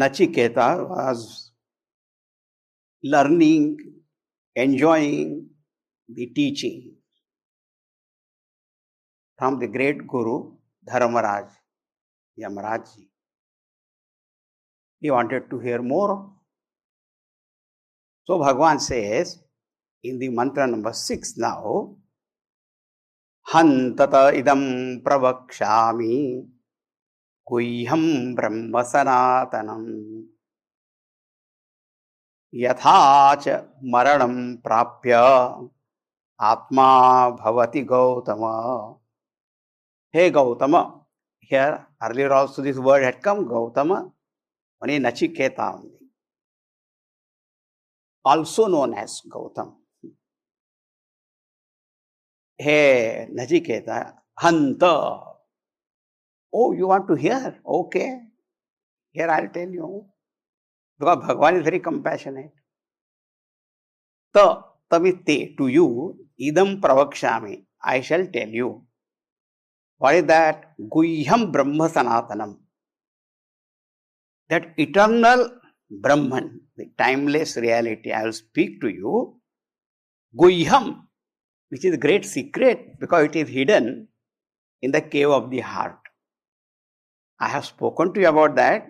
Nachiketa was learning, enjoying the teaching from the great Guru Dharmaraj, Yamarajji. He wanted to hear more. So Bhagavan says in the mantra number six now, Hantata idam pravakshami गुह्यम ब्रह्म सनातनम यथाच मरणं प्राप्य आत्मा भवति गौतम हे Gautam here earlier also this word had come gautama only nachiketa only also known as gautam hey nachiketa hanta Oh, you want to hear? Okay. Here I'll tell you. Because Bhagavan is very compassionate. Ta tamitte to you, idam pravakshami. I shall tell you. What is that? Guhyam Brahma Sanatanam. That eternal Brahman, the timeless reality, I will speak to you. Guhyam, which is a great secret because it is hidden in the cave of the heart. I have spoken to you about that.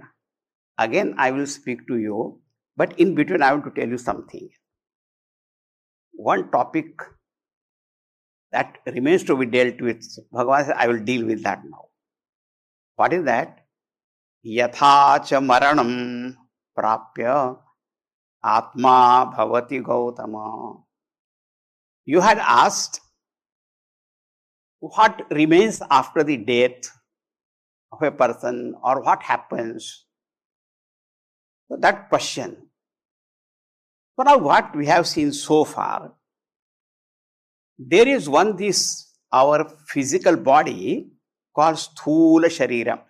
Again, I will speak to you, but in between, I want to tell you something. One topic that remains to be dealt with, Bhagavan says, I will deal with that now. What is that? Yathacha maranam prapya atma bhavati gautama. You had asked what remains after the death of a person or what happens. So that question. So now what we have seen so far, there is one this our physical body called Sthula Sharira.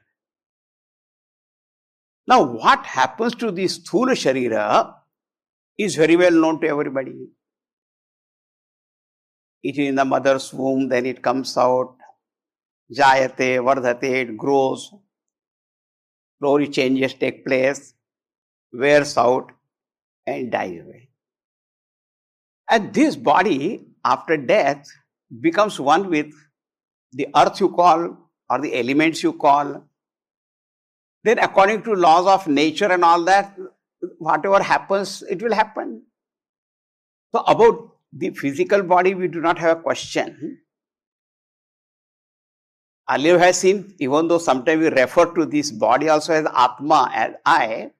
Now what happens to this Sthula Sharira is very well known to everybody. It is in the mother's womb, then it comes out, jayate, vardhate, it grows, slowly changes take place, wears out, and dies away. And this body, after death, becomes one with the earth you call or the elements you call. Then, according to laws of nature and all that, whatever happens, it will happen. So, about the physical body, we do not have a question. Earlier has seen, even though sometimes we refer to this body also as Atma, as I,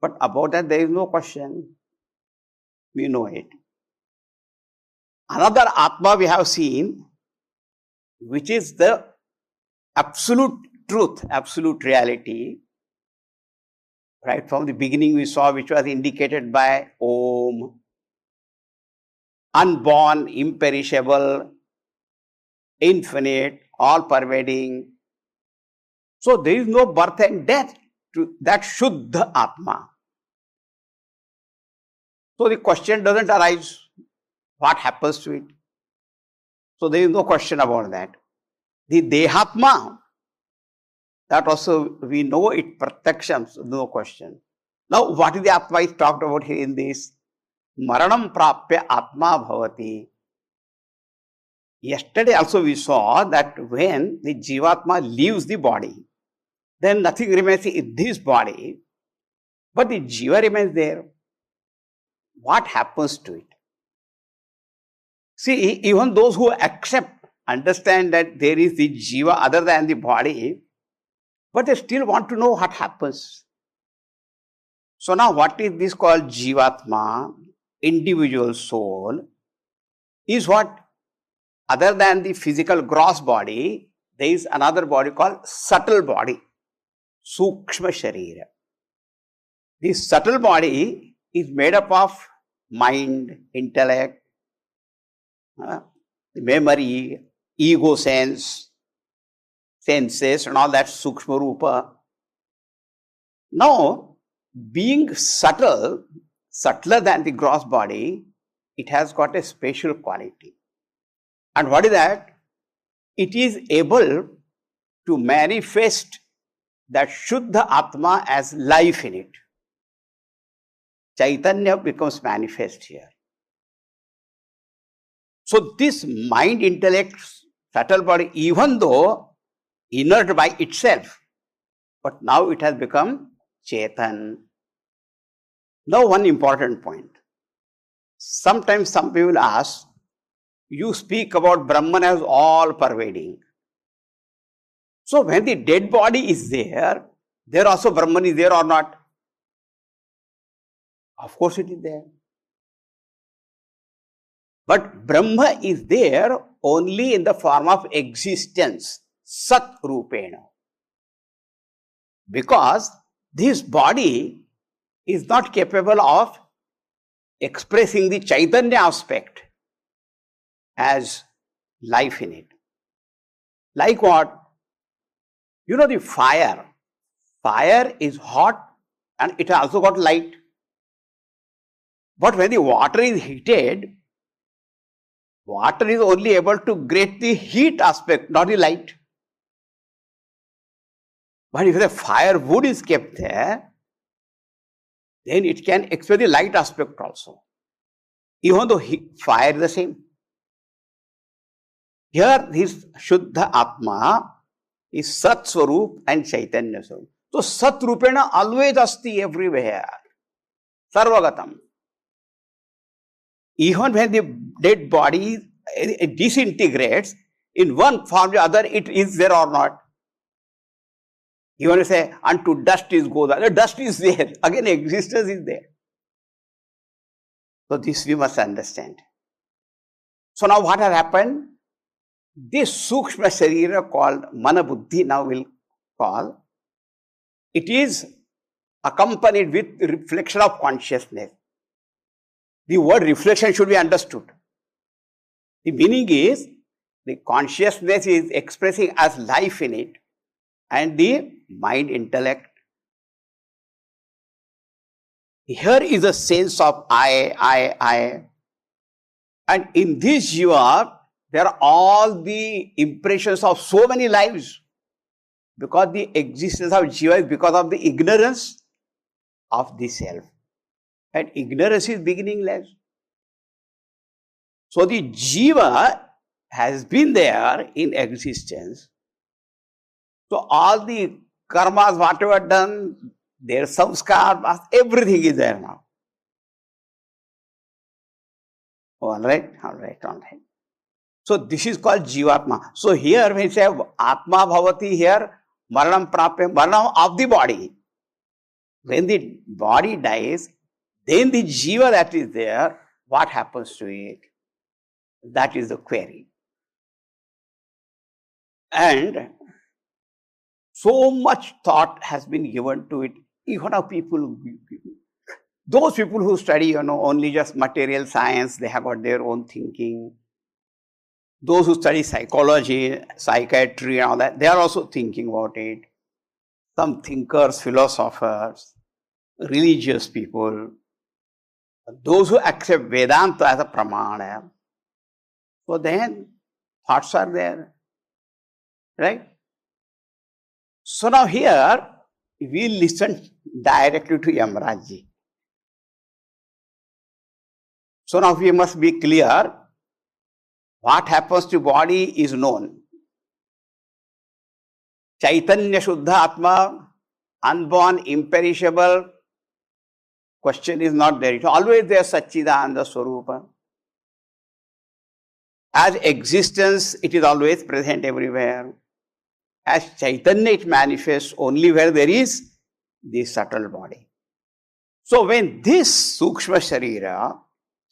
but about that there is no question. We know it. Another Atma we have seen, which is the absolute truth, absolute reality. Right from the beginning, we saw which was indicated by Om, unborn, imperishable, infinite, all pervading. So there is no birth and death to that Shuddha Atma. So the question doesn't arise what happens to it. So there is no question about that. The Dehatma, that also we know it protection, no question. Now, what is the Atma is talked about here in this? Maranam prapya Atma bhavati. Yesterday also we saw that when the Jivatma leaves the body, then nothing remains in this body, but the Jiva remains there. What happens to it? See, even those who accept, understand that there is the Jiva other than the body, but they still want to know what happens. So now what is this called Jivatma, individual soul, is what other than the physical gross body, there is another body called subtle body, Sukshma Sharira. This subtle body is made up of mind, intellect, uh, memory, ego sense, senses, and all that Sukshma Rupa. Now, being subtle, subtler than the gross body, it has got a special quality. And what is that? It is able to manifest that Shuddha Atma as life in it. Chaitanya becomes manifest here. So this mind, intellect, subtle body, even though inert by itself, but now it has become Chetan. Now one important point. Sometimes some people ask, you speak about Brahman as all pervading. So when the dead body is there, there also Brahman is there or not? Of course it is there. But Brahma is there only in the form of existence, Sat Rupena. Because this body is not capable of expressing the Chaitanya aspect as life in it. Like what? You know the fire. Fire is hot and it also got light. But when the water is heated, water is only able to get the heat aspect, not the light. But if the firewood is kept there, then it can express the light aspect also. Even though heat, fire the same. Here, this Shuddha Atma is Sat Swarup and Chaitanya Swarup. So, Sat Rupena always asti everywhere. Sarvagatam. Even when the dead body eh, disintegrates, in one form or other, it is there or not. You want to say, unto dust is goes. The dust is there. Again, existence is there. So, this we must understand. So, now what has happened? This Sukshma Sharira called Mana Buddhi now will call, it is accompanied with reflection of consciousness. The word reflection should be understood. The meaning is the consciousness is expressing as life in it and the mind intellect. Here is a sense of I, I, I. And in this jiva, there are all the impressions of so many lives because the existence of jiva is because of the ignorance of the self and ignorance is beginningless so the jiva has been there in existence so all the karmas whatever done their samskar everything is there now all right all right all right so this is called Jivatma. So here we say Atma Bhavati here, Maranam Prapya, Maranam of the body. When the body dies, then the Jiva that is there, what happens to it? That is the query. And so much thought has been given to it. Even of people, those people who study, you know, only just material science, they have got their own thinking those who study psychology, psychiatry, and all that, they are also thinking about it. Some thinkers, philosophers, religious people, those who accept Vedanta as a pramana. So then, thoughts are there, right? So now here, we listen directly to Yamraji. So now we must be clear what happens to body is known. Chaitanya Shuddha Atma, unborn, imperishable, question is not there. It's always there Satchidananda Swarupa. As existence, it is always present everywhere. As Chaitanya, it manifests only where there is this subtle body. So when this Sukshma Sharira,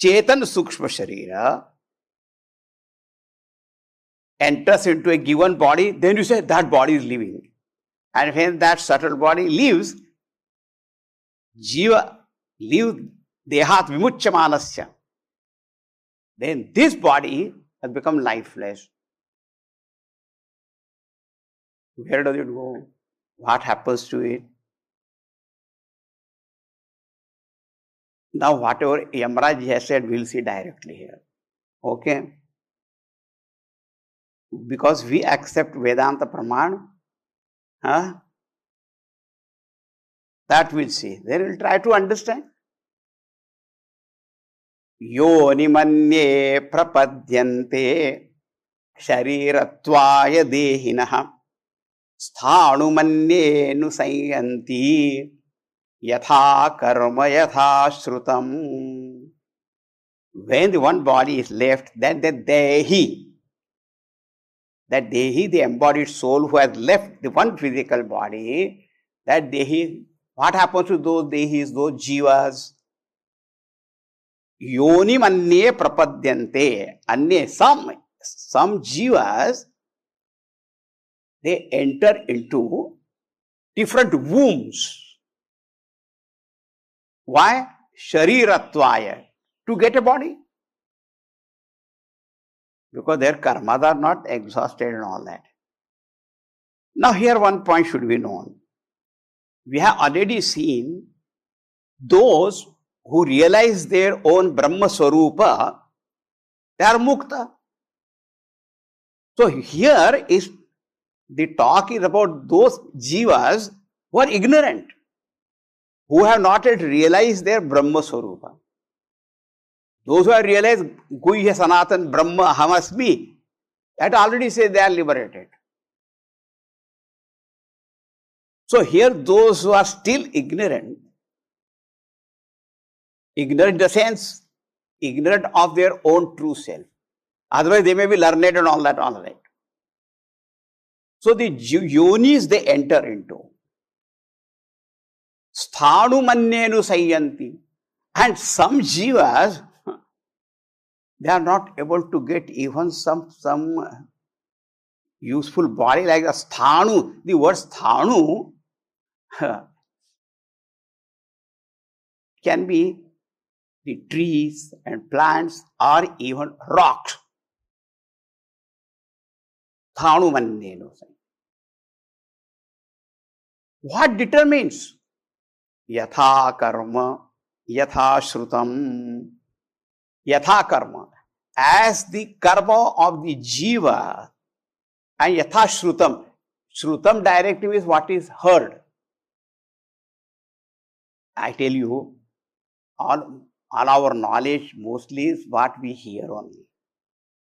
Chetan Sukshma Sharira, enters into a given body, then you say that body is living. And when that subtle body leaves, jiva leaves dehat vimuchamanasya. Then this body has become lifeless. Where does it go? What happens to it? Now, whatever Yamaraj has said, we'll see directly here. Okay? Because we accept Vedanta Praman, huh? that we'll see. Then we'll try to understand. योनिमन्ये प्रपद्यन्ते शरीरत्वाय देहिनः स्थाणुमन्येऽनुसंयन्ति यथा कर्म यथा श्रुतम् the one body is left then the dehi that dehi the embodied soul who has left the one physical body that dehi what happens to those dehis those jivas yonim anye prapadyante anye some some jivas they enter into different wombs why? Shariratvaya, to get a body. Because their karmas are not exhausted and all that. Now, here one point should be known. We have already seen those who realize their own Brahma Swarupa, they are mukta. So, here is the talk is about those jivas who are ignorant who have not yet realized their Brahma Swarupa. Those who have realized Guhya Sanatan Brahma Hamasmi, that already say they are liberated. So here those who are still ignorant, ignorant in the sense, ignorant of their own true self. Otherwise they may be learned and all that, all that. So the yonis they enter into. Sthanumanyenu sayanti. And some jivas, they are not able to get even some, some useful body like a sthanu. The word sthanu can be the trees and plants or even rocks. Thanumanyenu. What determines? Yatha karma, yatha shrutam, yatha karma. As the karma of the jiva and yatha shrutam. Shrutam directive is what is heard. I tell you, all, all our knowledge mostly is what we hear only.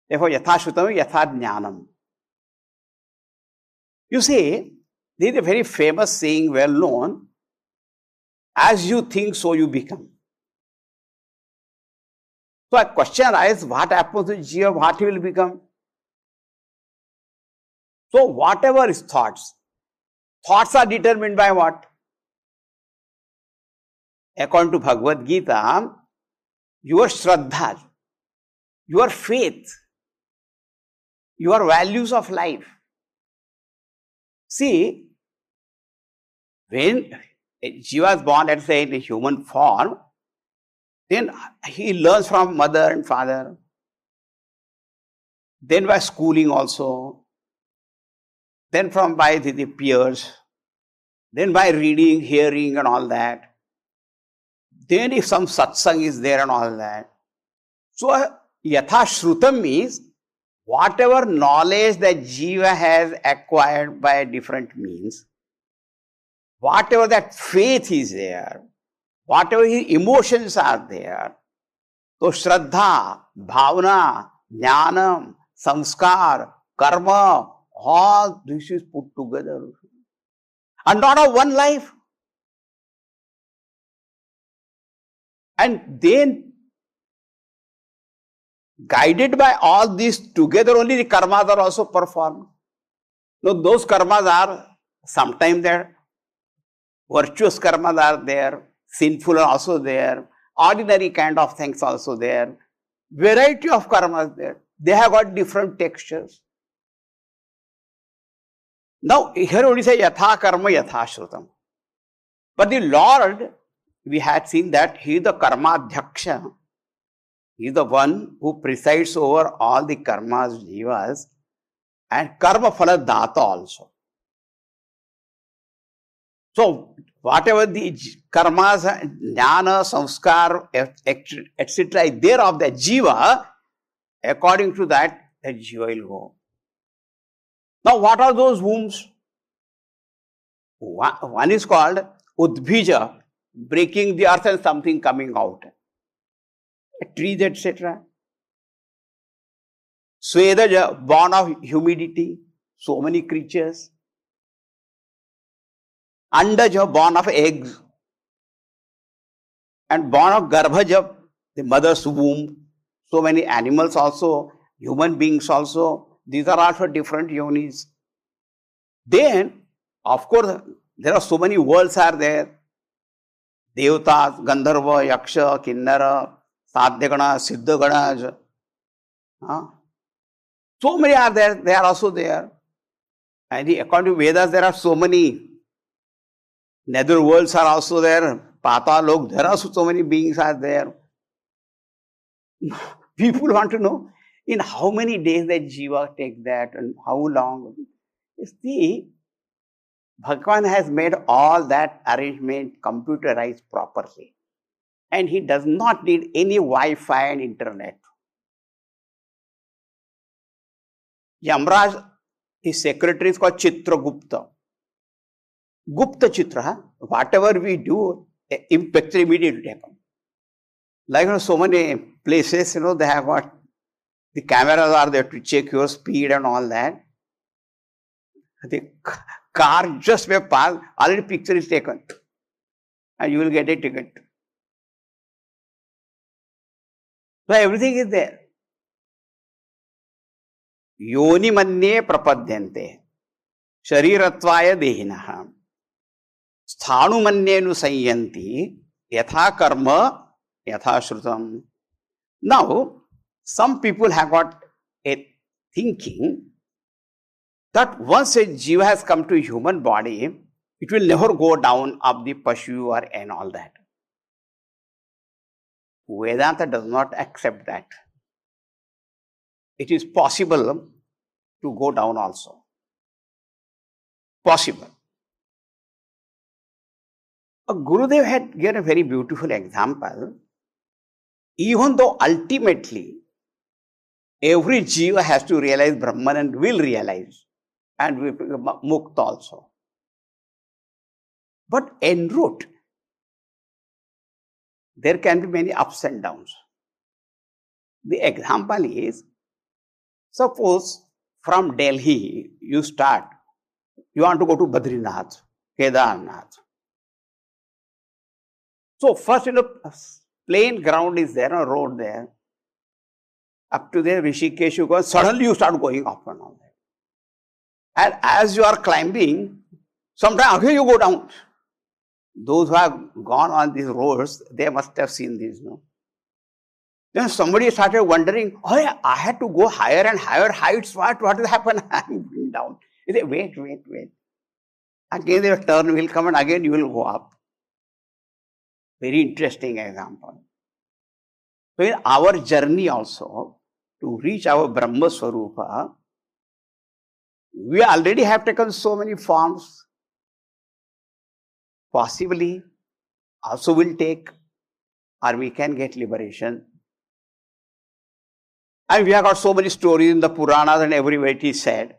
Therefore, yathashrutam, yathajnanam. You see, there is a very famous saying well known as you think, so you become. So a question arises, what happens to Jiva, what he will become? So whatever is thoughts, thoughts are determined by what? According to Bhagavad Gita, your Shraddha, your faith, your values of life. See, when she was born, let's say, in a human form, then he learns from mother and father. Then by schooling also. Then from by the, the peers. Then by reading, hearing, and all that. Then if some satsang is there and all that. So yatha shrutam means whatever knowledge that jiva has acquired by different means, whatever that faith is there, whatever his emotions are there, so Shraddha, Bhavana, Jnanam, Samskar, Karma, all this is put together. And not of one life. And then, guided by all this together, only the karmas are also performed. No, those karmas are sometimes there virtuous karmas are there, sinful are also there, ordinary kind of things also there, variety of karmas there. They have got different textures. Now, here only say yatha karma yatha shrutam. But the Lord, we had seen that He is the karma dhyaksha. He is the one who presides over all the karmas, jivas, and karma phala data also. So, whatever the karmas, jnana, samskar, etc., there of the jiva, according to that, the jiva will go. Now, what are those wombs? One is called udbija, breaking the earth and something coming out. Trees, etc. Svedaja, born of humidity, so many creatures. Andaja, born of eggs. And born of Garbhaja, the mother's womb. So many animals also, human beings also. These are also different yonis. Then, of course, there are so many worlds are there. Devatas, Gandharva, Yaksha, Kinnara, Sadhyagana, Siddhagana. Huh? So many are there, they are also there. And according to Vedas, there are so many. Nether worlds are also there. Patal Lok, there are so many beings are there. People want to know in how many days that jiva take that and how long. You see, Bhagavan has made all that arrangement computerized properly. And he does not need any Wi-Fi and internet. Yamraj, his secretary is called Chitragupta. Gupta Chitra, whatever we do, picture immediately happen. Like you know, so many places, you know, they have got the cameras are there to check your speed and all that. The car just may pass, already picture is taken. And you will get a ticket. So everything is there. योनि मन्ये प्रपद्यन्ते शरीरत्वाय देहिनः स्थाणुमे संयती यथा कर्म यथाश्रुत now some people have got a thinking that once a जीव has come to human body it will never go down of the पशु are and all that Vedanta does not accept that it is possible to go down also possible A Gurudev had given a very beautiful example. Even though ultimately every jiva has to realize Brahman and will realize and will become mukt also. But en route, there can be many ups and downs. The example is suppose from Delhi you start, you want to go to Badrinath, Kedarnath. So, first, know, plain ground is there, a road there up to there, Rishikesh, you go, suddenly you start going up and all that. And as you are climbing, sometimes again you go down. Those who have gone on these roads, they must have seen this, no? Then somebody started wondering, oh yeah, I had to go higher and higher heights. What, what will happen? I'm going down. They say, wait, wait, wait. Again, the turn will come and again you will go up. Very interesting example. So in our journey also, to reach our Brahma Swarupa, we already have taken so many forms. Possibly also will take, or we can get liberation. And we have got so many stories in the Puranas and everywhere it is said.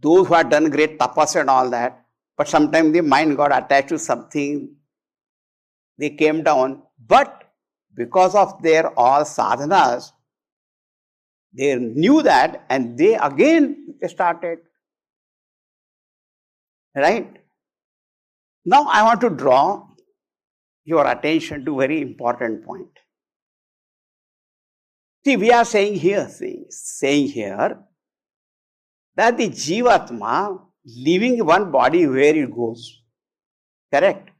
Those who have done great tapas and all that, but sometimes the mind got attached to something, they came down. But because of their all sadhanas, they knew that and they again started. Right? Now I want to draw your attention to very important point. See, we are saying here, saying, saying here that the Jivatma leaving one body where it goes. Correct?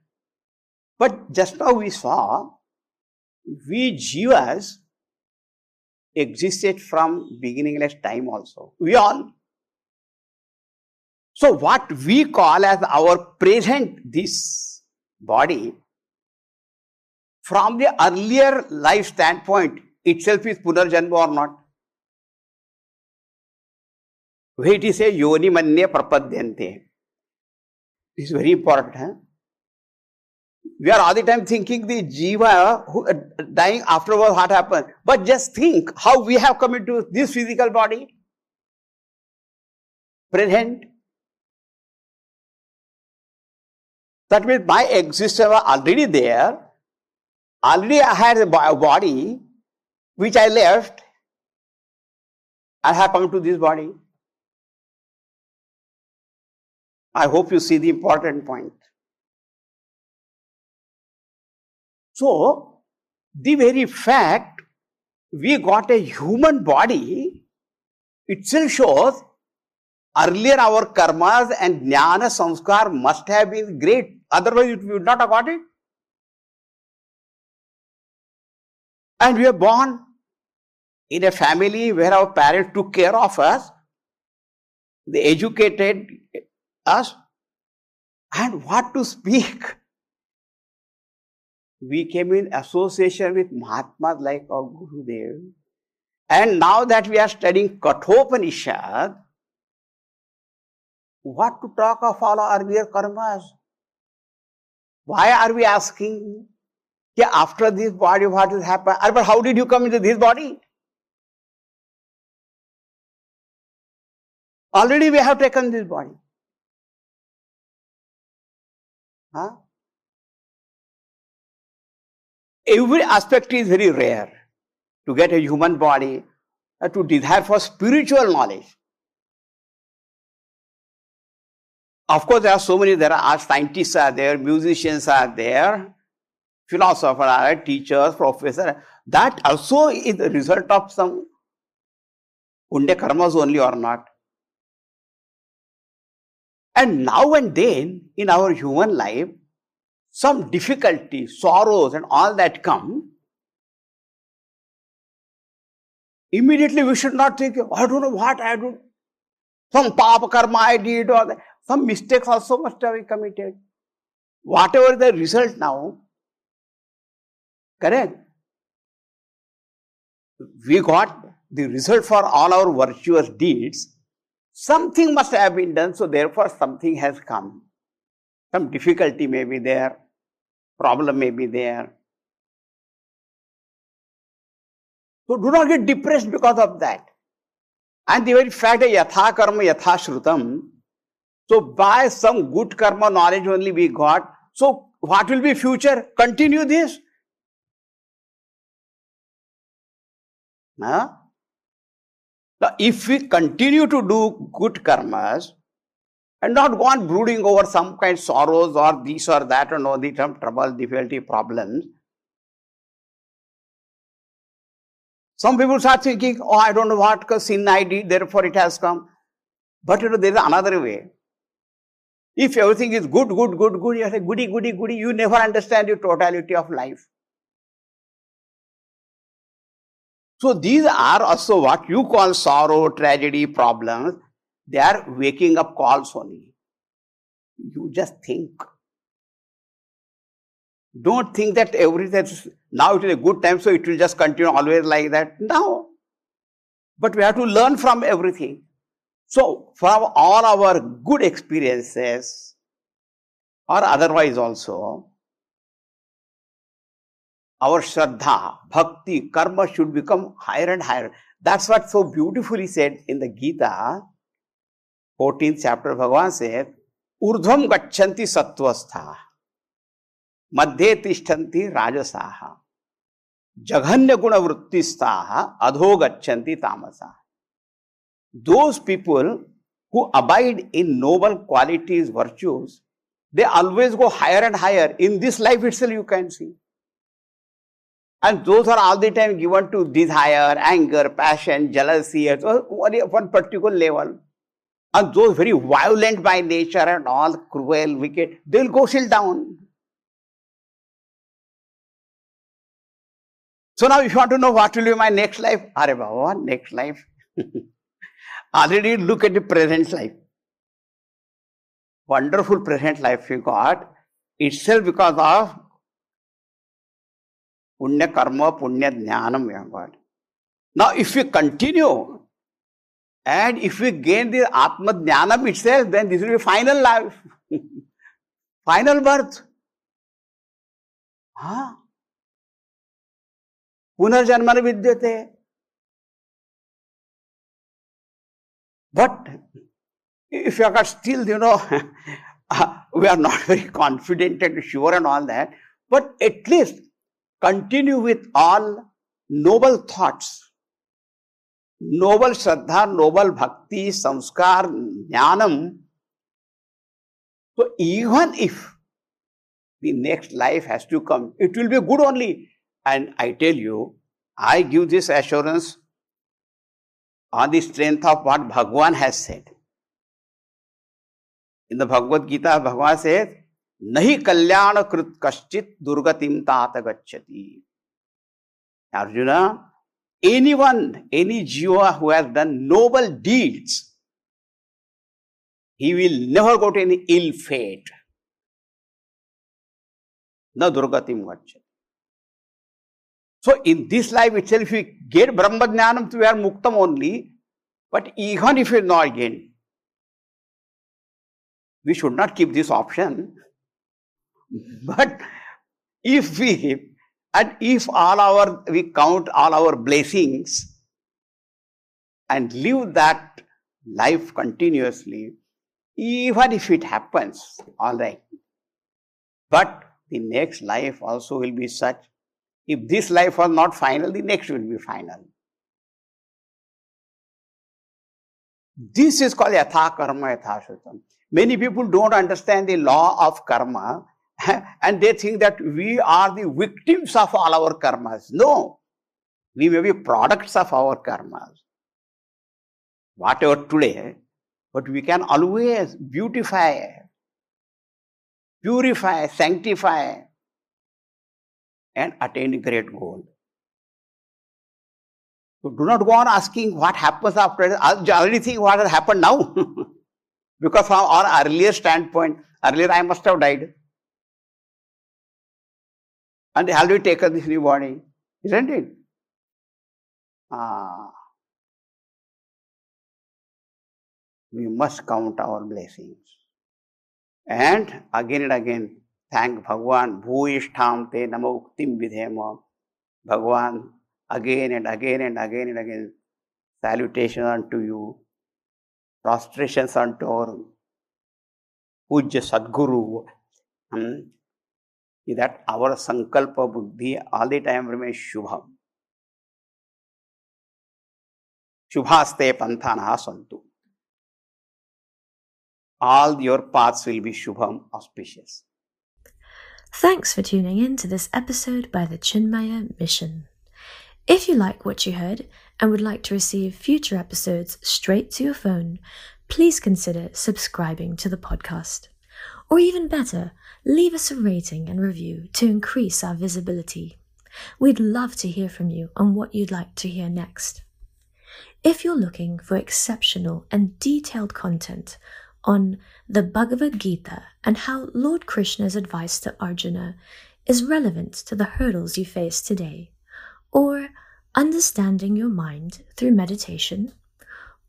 But just now we saw we Jivas existed from beginningless time also. We all. So what we call as our present this body from the earlier life standpoint itself is punarjanma or not? Where it is a yoni manya prapadyante. This is very important. Huh? We are all the time thinking the jiva who, uh, dying afterwards, what happened? But just think how we have come into this physical body. Present. That means my existence was already there. Already I had a body which I left. I have come to this body. I hope you see the important point. So, the very fact we got a human body itself shows earlier our karmas and jnana samskar must have been great, otherwise we would not have got it. And we are born in a family where our parents took care of us, they educated us, and what to speak we came in association with Mahatmas like our Gurudev. And now that we are studying Kathopanishad, what to talk of all our earlier karmas? Why are we asking, yeah, after this body, what will happen? But how did you come into this body? Already we have taken this body. Huh? Every aspect is very rare to get a human body uh, to desire for spiritual knowledge. Of course, there are so many, there are scientists are there, musicians are there, philosophers are there, teachers, professors. That also is the result of some Punya karmas only or not. And now and then in our human life, some difficulty, sorrows, and all that come, immediately we should not think, oh, I don't know what I do. Some papa karma I did, or some mistakes also must have been committed. Whatever the result now, correct? We got the result for all our virtuous deeds. Something must have been done, so therefore something has come. Some difficulty may be there, problem may be there. So do not get depressed because of that. And the very fact that yatha karma yatha shrutam, so by some good karma knowledge only we got, so what will be future? Continue this. Huh? Now, if we continue to do good karmas, and not go on brooding over some kind of sorrows or this or that or no, the some trouble, difficulty, problems. Some people start thinking, oh, I don't know what sin I did, therefore it has come. But you know, there is another way. If everything is good, good, good, good, you say goody, goody, goody, you never understand the totality of life. So these are also what you call sorrow, tragedy, problems. They are waking up calls only. You just think. Don't think that everything now it is a good time, so it will just continue always like that. No. But we have to learn from everything. So, from all our good experiences, or otherwise also, our Shraddha, Bhakti, Karma should become higher and higher. That's what so beautifully said in the Gita. Fourteen chapter भगवान से ऊर्धम गच्छन्ति सत्वस्था मध्य तिष्ठन्ति राजसा जघन्य गुण वृत्तिस्था अधो गच्छन्ति तामसा those people who abide in noble qualities virtues they always go higher and higher in this life it you can see and those are all the time given to desire anger passion jealousy particular level And those very violent by nature and all cruel, wicked, they'll go still down. So now if you want to know what will be my next life, Are Baba, next life. Already look at the present life. Wonderful present life you got, itself because of punya karma, punya jnanam we have got. Now if we continue and if we gain the Atma Jnanam itself, then this will be final life. final birth. Huh? Vidyate. But if you are still, you know, uh, we are not very confident and sure and all that, but at least continue with all noble thoughts, noble Shraddha, noble भक्ति, संस्कार, ज्ञानम। तो even if the next life has to come it will be good only and I tell you I give this assurance on the strength of what भगवान has said in the Bhagavad Gita भगवान से नहीं कल्याण कृत कश्चित दुर्गतिम तात गच्छती anyone, any jiva who has done noble deeds, he will never go to any ill fate. Na durgatim. So in this life itself, we get Brahma Jnanam, we are Muktam only. But even if we not gain, we should not keep this option. But if we and if all our we count all our blessings and live that life continuously, even if it happens, all right. But the next life also will be such if this life was not final, the next will be final. This is called yatha karma yatha Many people don't understand the law of karma and they think that we are the victims of all our karmas. No, we may be products of our karmas. Whatever today, but we can always beautify, purify, sanctify, and attain great goal. So do not go on asking what happens after. Already think what has happened now. because from our earlier standpoint, earlier I must have died. And have we taken this new body? Isn't it? Ah. We must count our blessings. And again and again, thank Bhagwan, Bhuishtham te nama uktim vidhema. Bhagwan, again and again and again and again, salutations unto you, prostrations unto our Pujya Sadguru. That our Sankalpa Buddhi all the time remains Shubham. Shubhaste Panthana Santu. All your paths will be Shubham, auspicious. Thanks for tuning in to this episode by the Chinmaya Mission. If you like what you heard and would like to receive future episodes straight to your phone, please consider subscribing to the podcast. Or even better, leave us a rating and review to increase our visibility. We'd love to hear from you on what you'd like to hear next. If you're looking for exceptional and detailed content on the Bhagavad Gita and how Lord Krishna's advice to Arjuna is relevant to the hurdles you face today, or understanding your mind through meditation,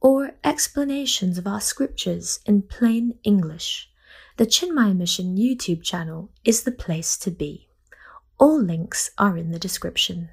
or explanations of our scriptures in plain English, the Chinmaya Mission YouTube channel is the place to be. All links are in the description.